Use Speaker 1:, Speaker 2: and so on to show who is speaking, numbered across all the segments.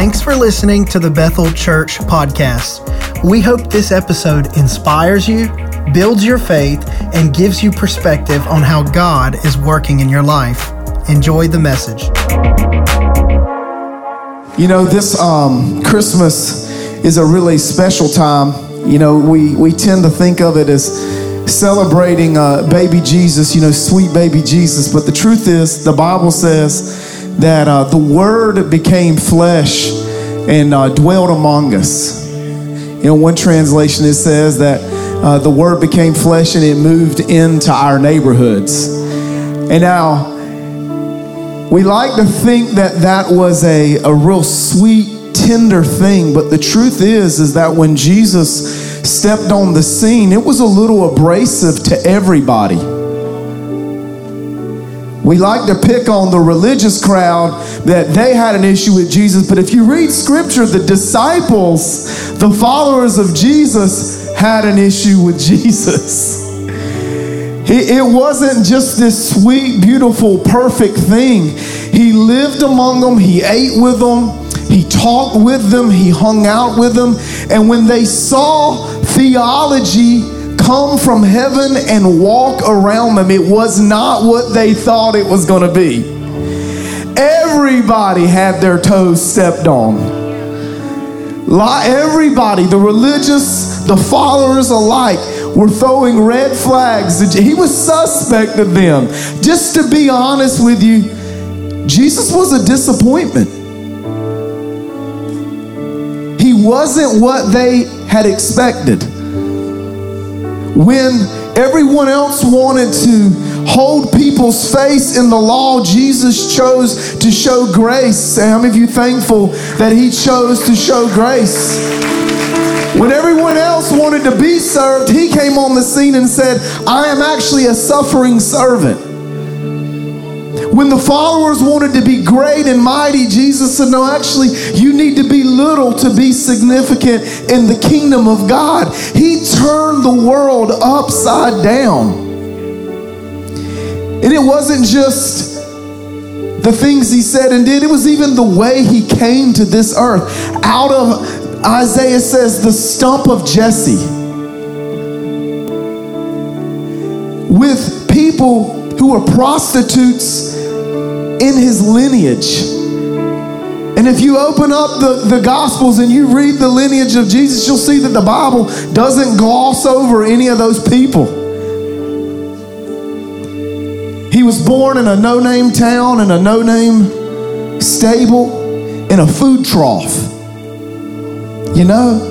Speaker 1: Thanks for listening to the Bethel Church podcast. We hope this episode inspires you, builds your faith, and gives you perspective on how God is working in your life. Enjoy the message.
Speaker 2: You know, this um, Christmas is a really special time. You know, we, we tend to think of it as celebrating uh, baby Jesus, you know, sweet baby Jesus. But the truth is, the Bible says that uh, the Word became flesh and uh, dwelt among us. In one translation, it says that uh, the Word became flesh and it moved into our neighborhoods. And now, we like to think that that was a, a real sweet, tender thing, but the truth is, is that when Jesus stepped on the scene, it was a little abrasive to everybody. We like to pick on the religious crowd that they had an issue with Jesus, but if you read scripture, the disciples, the followers of Jesus, had an issue with Jesus. It wasn't just this sweet, beautiful, perfect thing. He lived among them, he ate with them, he talked with them, he hung out with them, and when they saw theology come from heaven and walk around them. It was not what they thought it was going to be. Everybody had their toes stepped on. Everybody, the religious, the followers alike, were throwing red flags. He was suspect of them. Just to be honest with you, Jesus was a disappointment. He wasn't what they had expected when everyone else wanted to hold people's face in the law, Jesus chose to show grace. How many of you thankful that he chose to show grace? When everyone else wanted to be served, he came on the scene and said, I am actually a suffering servant. When the followers wanted to be great and mighty, Jesus said, No, actually, you need to be little to be significant in the kingdom of God. He turned the world upside down. And it wasn't just the things he said and did, it was even the way he came to this earth. Out of, Isaiah says, the stump of Jesse. With people who were prostitutes in his lineage. And if you open up the, the Gospels and you read the lineage of Jesus, you'll see that the Bible doesn't gloss over any of those people. He was born in a no name town, in a no name stable, in a food trough. You know?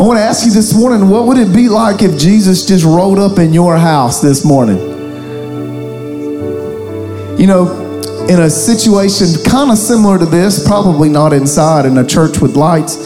Speaker 2: I want to ask you this morning what would it be like if Jesus just rolled up in your house this morning? You know, in a situation kind of similar to this, probably not inside in a church with lights,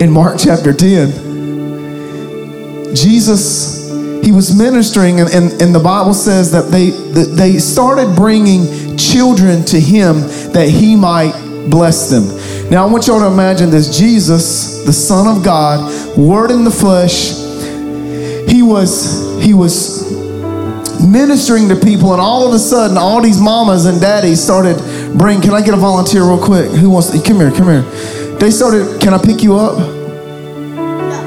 Speaker 2: in Mark chapter 10, Jesus, he was ministering, and, and, and the Bible says that they, that they started bringing children to him that he might bless them. Now, I want y'all to imagine this Jesus, the Son of God, Word in the flesh, he was, he was ministering to people, and all of a sudden, all these mamas and daddies started bring. Can I get a volunteer real quick? Who wants to come here? Come here. They started. Can I pick you up?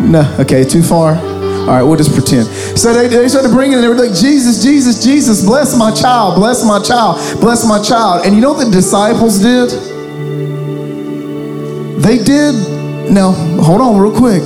Speaker 2: No. Okay. Too far. All right, we'll just pretend. So they, they started bringing. And they were like, Jesus, Jesus, Jesus, bless my child, bless my child, bless my child. And you know what the disciples did? They did. Now, hold on real quick.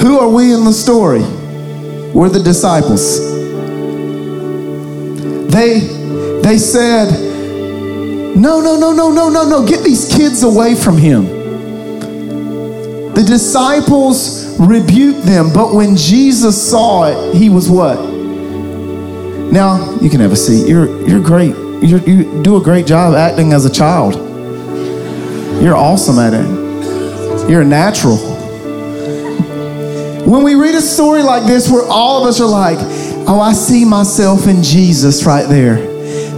Speaker 2: Who are we in the story? We're the disciples. They, they said, No, no, no, no, no, no, no, get these kids away from him. The disciples rebuked them, but when Jesus saw it, he was what? Now, you can have a seat. You're, you're great. You're, you do a great job acting as a child. You're awesome at it. You're a natural. When we read a story like this where all of us are like, oh, I see myself in Jesus right there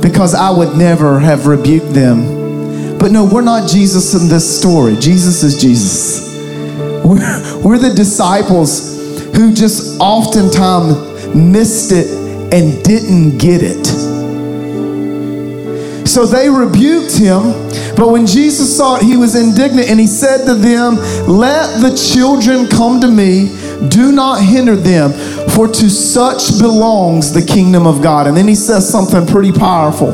Speaker 2: because I would never have rebuked them. But no, we're not Jesus in this story. Jesus is Jesus. We're, we're the disciples who just oftentimes missed it and didn't get it. So they rebuked him. But when Jesus saw it, he was indignant and he said to them, Let the children come to me, do not hinder them, for to such belongs the kingdom of God. And then he says something pretty powerful.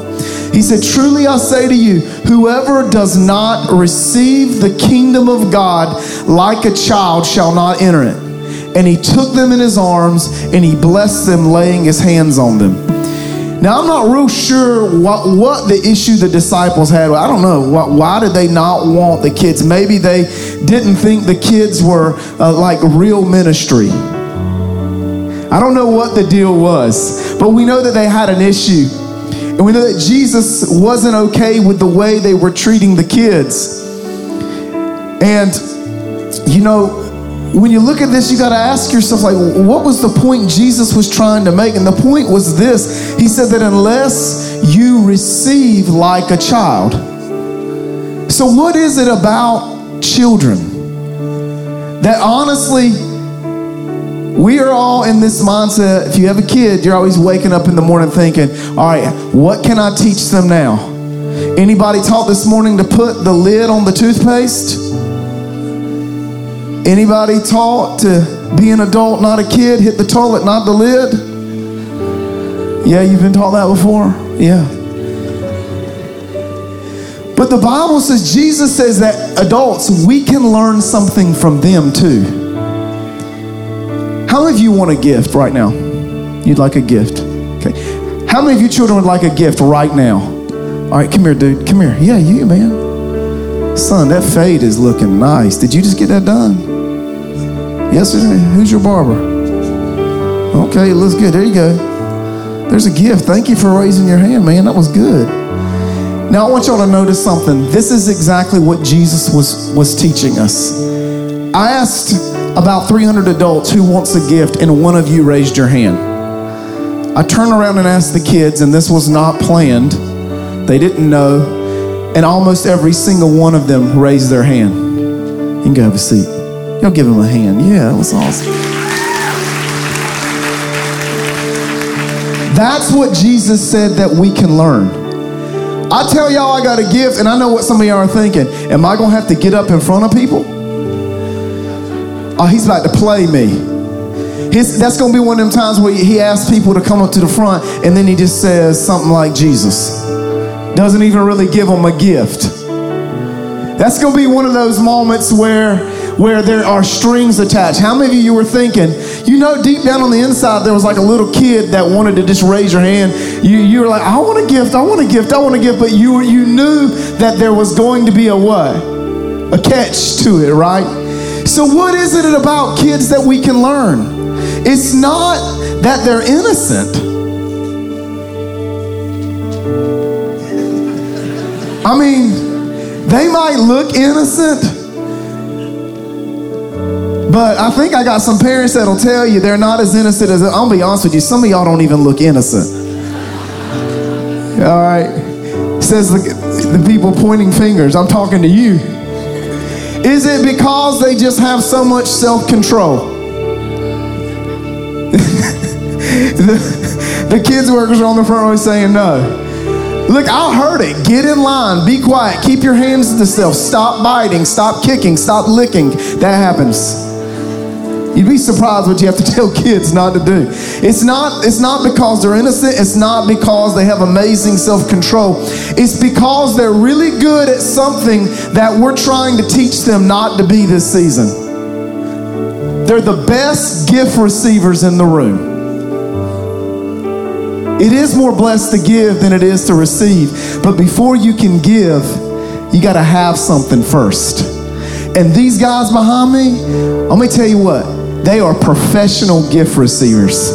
Speaker 2: He said, Truly I say to you, whoever does not receive the kingdom of God like a child shall not enter it. And he took them in his arms and he blessed them, laying his hands on them. Now, I'm not real sure what, what the issue the disciples had. I don't know. What, why did they not want the kids? Maybe they didn't think the kids were uh, like real ministry. I don't know what the deal was, but we know that they had an issue. And we know that Jesus wasn't okay with the way they were treating the kids. And, you know, when you look at this, you got to ask yourself, like, what was the point Jesus was trying to make? And the point was this He said that unless you receive like a child. So, what is it about children that honestly, we are all in this mindset. If you have a kid, you're always waking up in the morning thinking, all right, what can I teach them now? Anybody taught this morning to put the lid on the toothpaste? Anybody taught to be an adult, not a kid, hit the toilet, not the lid? Yeah, you've been taught that before? Yeah. But the Bible says, Jesus says that adults, we can learn something from them too. How many of you want a gift right now? You'd like a gift? Okay. How many of you children would like a gift right now? All right, come here, dude. Come here. Yeah, you, man. Son, that fade is looking nice. Did you just get that done? Yesterday? Who's your barber? Okay, it looks good. There you go. There's a gift. Thank you for raising your hand, man. That was good. Now I want y'all to notice something. This is exactly what Jesus was, was teaching us. I asked about 300 adults who wants a gift, and one of you raised your hand. I turned around and asked the kids, and this was not planned. They didn't know, and almost every single one of them raised their hand. You can go have a seat. Y'all give him a hand. Yeah, that was awesome. That's what Jesus said that we can learn. I tell y'all I got a gift, and I know what some of y'all are thinking. Am I gonna have to get up in front of people? Oh, he's about to play me. His, that's gonna be one of them times where he asks people to come up to the front, and then he just says something like Jesus. Doesn't even really give them a gift. That's gonna be one of those moments where where there are strings attached. How many of you were thinking, you know, deep down on the inside, there was like a little kid that wanted to just raise your hand. You, you were like, I want a gift, I want a gift, I want a gift, but you, you knew that there was going to be a what? A catch to it, right? So, what is it about kids that we can learn? It's not that they're innocent. I mean, they might look innocent, but I think I got some parents that'll tell you they're not as innocent as I'm gonna be honest with you. Some of y'all don't even look innocent. All right. Says the, the people pointing fingers. I'm talking to you. Is it because they just have so much self control? the, the kids workers are on the front row saying no. Look, I heard it. Get in line. Be quiet. Keep your hands to yourself. Stop biting. Stop kicking. Stop licking. That happens. You'd be surprised what you have to tell kids not to do. It's not, it's not because they're innocent, it's not because they have amazing self control. It's because they're really good at something that we're trying to teach them not to be this season. They're the best gift receivers in the room. It is more blessed to give than it is to receive. But before you can give, you got to have something first. And these guys behind me, let me tell you what, they are professional gift receivers.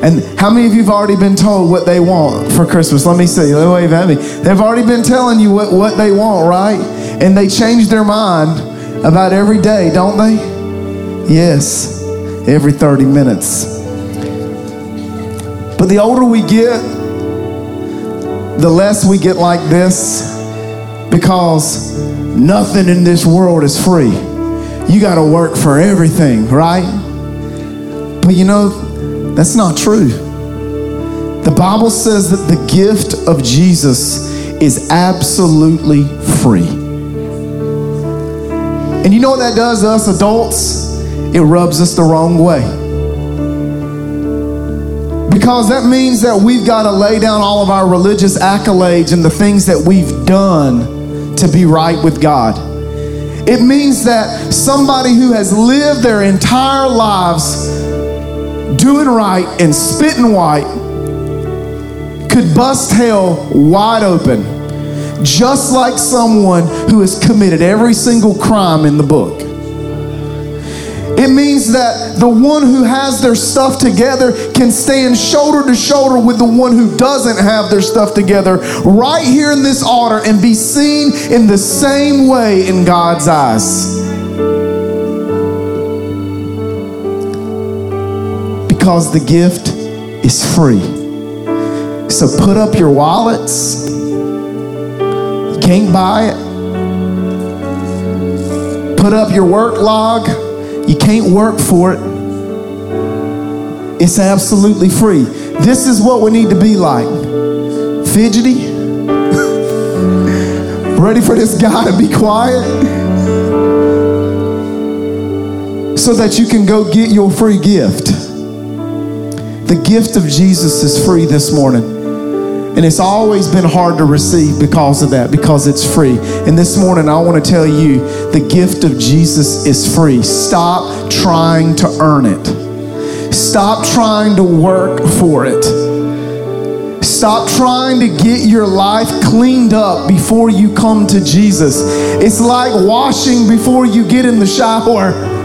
Speaker 2: And how many of you have already been told what they want for Christmas? Let me see. Let me wave at me. They've already been telling you what, what they want, right? And they change their mind about every day, don't they? Yes, every 30 minutes. But the older we get, the less we get like this because nothing in this world is free you got to work for everything, right? But you know, that's not true. The Bible says that the gift of Jesus is absolutely free. And you know what that does to us adults? It rubs us the wrong way. Because that means that we've got to lay down all of our religious accolades and the things that we've done to be right with God. It means that somebody who has lived their entire lives doing right and spitting white could bust hell wide open, just like someone who has committed every single crime in the book. It means that the one who has their stuff together can stand shoulder to shoulder with the one who doesn't have their stuff together right here in this altar and be seen in the same way in God's eyes. Because the gift is free. So put up your wallets. You can't buy it. Put up your work log you can't work for it. It's absolutely free. This is what we need to be like fidgety, ready for this guy to be quiet, so that you can go get your free gift. The gift of Jesus is free this morning. And it's always been hard to receive because of that, because it's free. And this morning, I want to tell you the gift of Jesus is free. Stop trying to earn it, stop trying to work for it. Stop trying to get your life cleaned up before you come to Jesus. It's like washing before you get in the shower.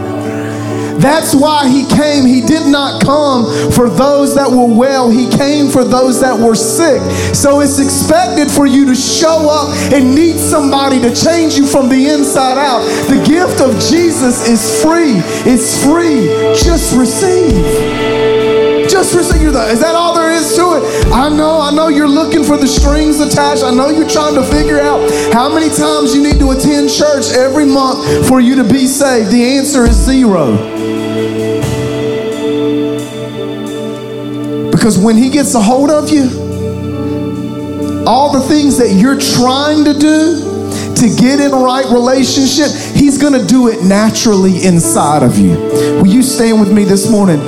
Speaker 2: That's why he came. He did not come for those that were well, he came for those that were sick. So it's expected for you to show up and need somebody to change you from the inside out. The gift of Jesus is free. It's free. Just receive just receive. Is that all there is to it? I know, I know you're looking for the strings attached. I know you're trying to figure out how many times you need to attend every month for you to be saved. The answer is zero. Because when He gets a hold of you, all the things that you're trying to do to get in a right relationship, He's going to do it naturally inside of you. Will you stand with me this morning?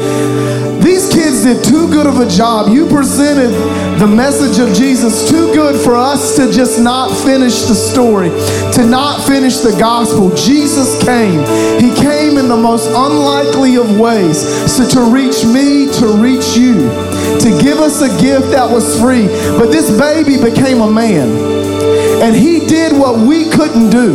Speaker 2: These kids did too good of a job. You presented the message of Jesus too good for us to just not finish the story, to not finish the gospel. Jesus came. He came in the most unlikely of ways. So to reach me, to reach you, to give us a gift that was free. But this baby became a man. And he did what we couldn't do.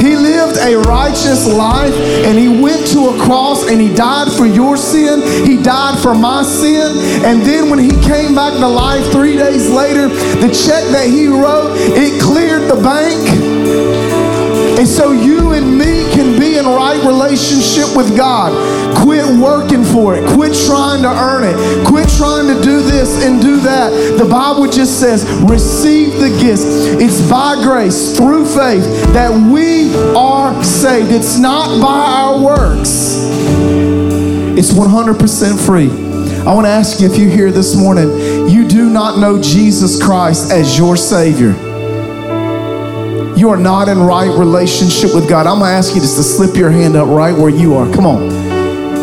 Speaker 2: He lived a righteous life and he went to a cross and he died for your sin. He died for my sin. And then when he came back to life three days later, the check that he wrote, it cleared the bank. And so you and me can be in right relationship with God. Quit working for it. Quit trying to earn it. Quit trying to do this and do that. The Bible just says, receive the gifts. It's by grace, through faith, that we are saved. It's not by our works, it's 100% free. I want to ask you if you're here this morning, you do not know Jesus Christ as your Savior you are not in right relationship with God, I'm going to ask you just to slip your hand up right where you are. Come on.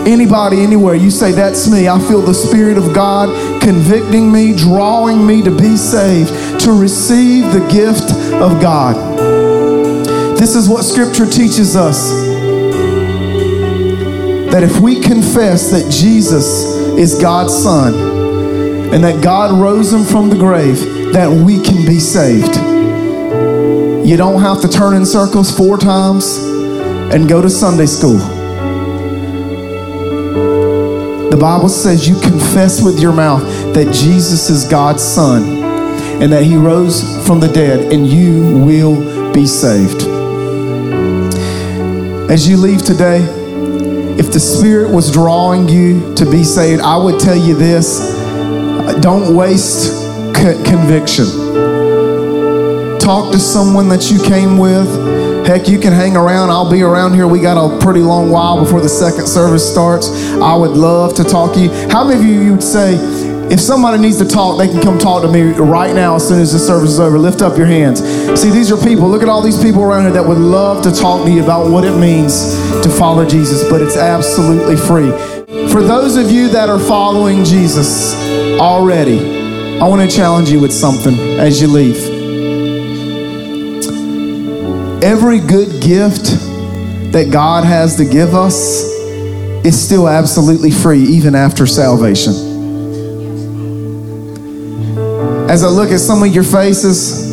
Speaker 2: Anybody, anywhere, you say, That's me. I feel the Spirit of God convicting me, drawing me to be saved, to receive the gift of God. This is what Scripture teaches us that if we confess that Jesus is God's Son and that God rose him from the grave, that we can be saved. You don't have to turn in circles four times and go to Sunday school. The Bible says you confess with your mouth that Jesus is God's Son and that He rose from the dead, and you will be saved. As you leave today, if the Spirit was drawing you to be saved, I would tell you this don't waste conviction talk to someone that you came with. Heck, you can hang around. I'll be around here. We got a pretty long while before the second service starts. I would love to talk to you. How many of you would say, If somebody needs to talk, they can come talk to me right now as soon as the service is over. Lift up your hands. See, these are people. Look at all these people around here that would love to talk to you about what it means to follow Jesus, but it's absolutely free. For those of you that are following Jesus already, I want to challenge you with something as you leave. Every good gift that God has to give us is still absolutely free, even after salvation. As I look at some of your faces,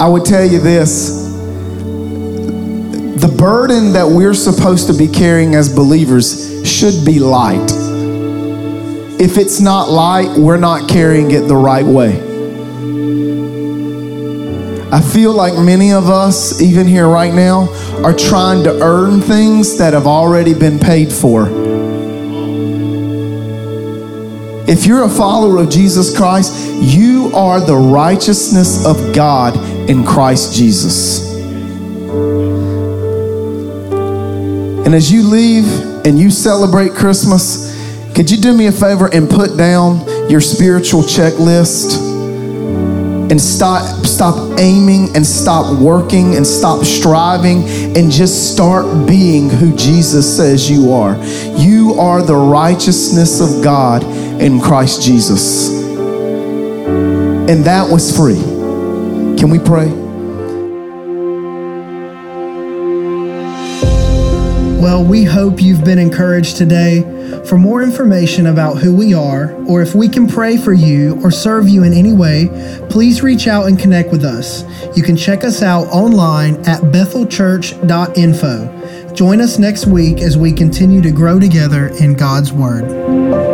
Speaker 2: I would tell you this. The burden that we're supposed to be carrying as believers should be light. If it's not light, we're not carrying it the right way. I feel like many of us, even here right now, are trying to earn things that have already been paid for. If you're a follower of Jesus Christ, you are the righteousness of God in Christ Jesus. And as you leave and you celebrate Christmas, could you do me a favor and put down your spiritual checklist? and stop stop aiming and stop working and stop striving and just start being who Jesus says you are. You are the righteousness of God in Christ Jesus. And that was free. Can we pray?
Speaker 1: Well, we hope you've been encouraged today. For more information about who we are, or if we can pray for you or serve you in any way, please reach out and connect with us. You can check us out online at bethelchurch.info. Join us next week as we continue to grow together in God's Word.